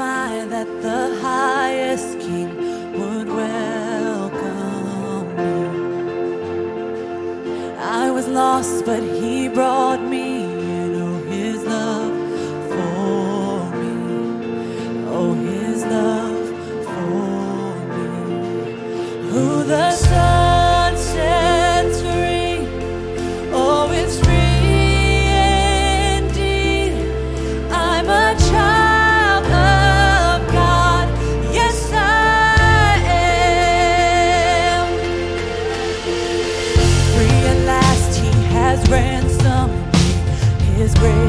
I that the highest king would welcome me? I was lost, but he brought me in. Oh, his love for me. Oh, his love for me. Who the Son? his grace.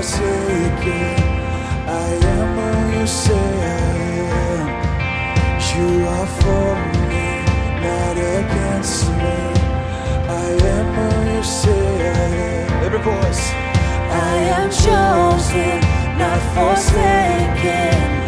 I say again, I am all you say I am. You are for me, not against me. I am all you say I am. Every voice. I am chosen, not forsaken.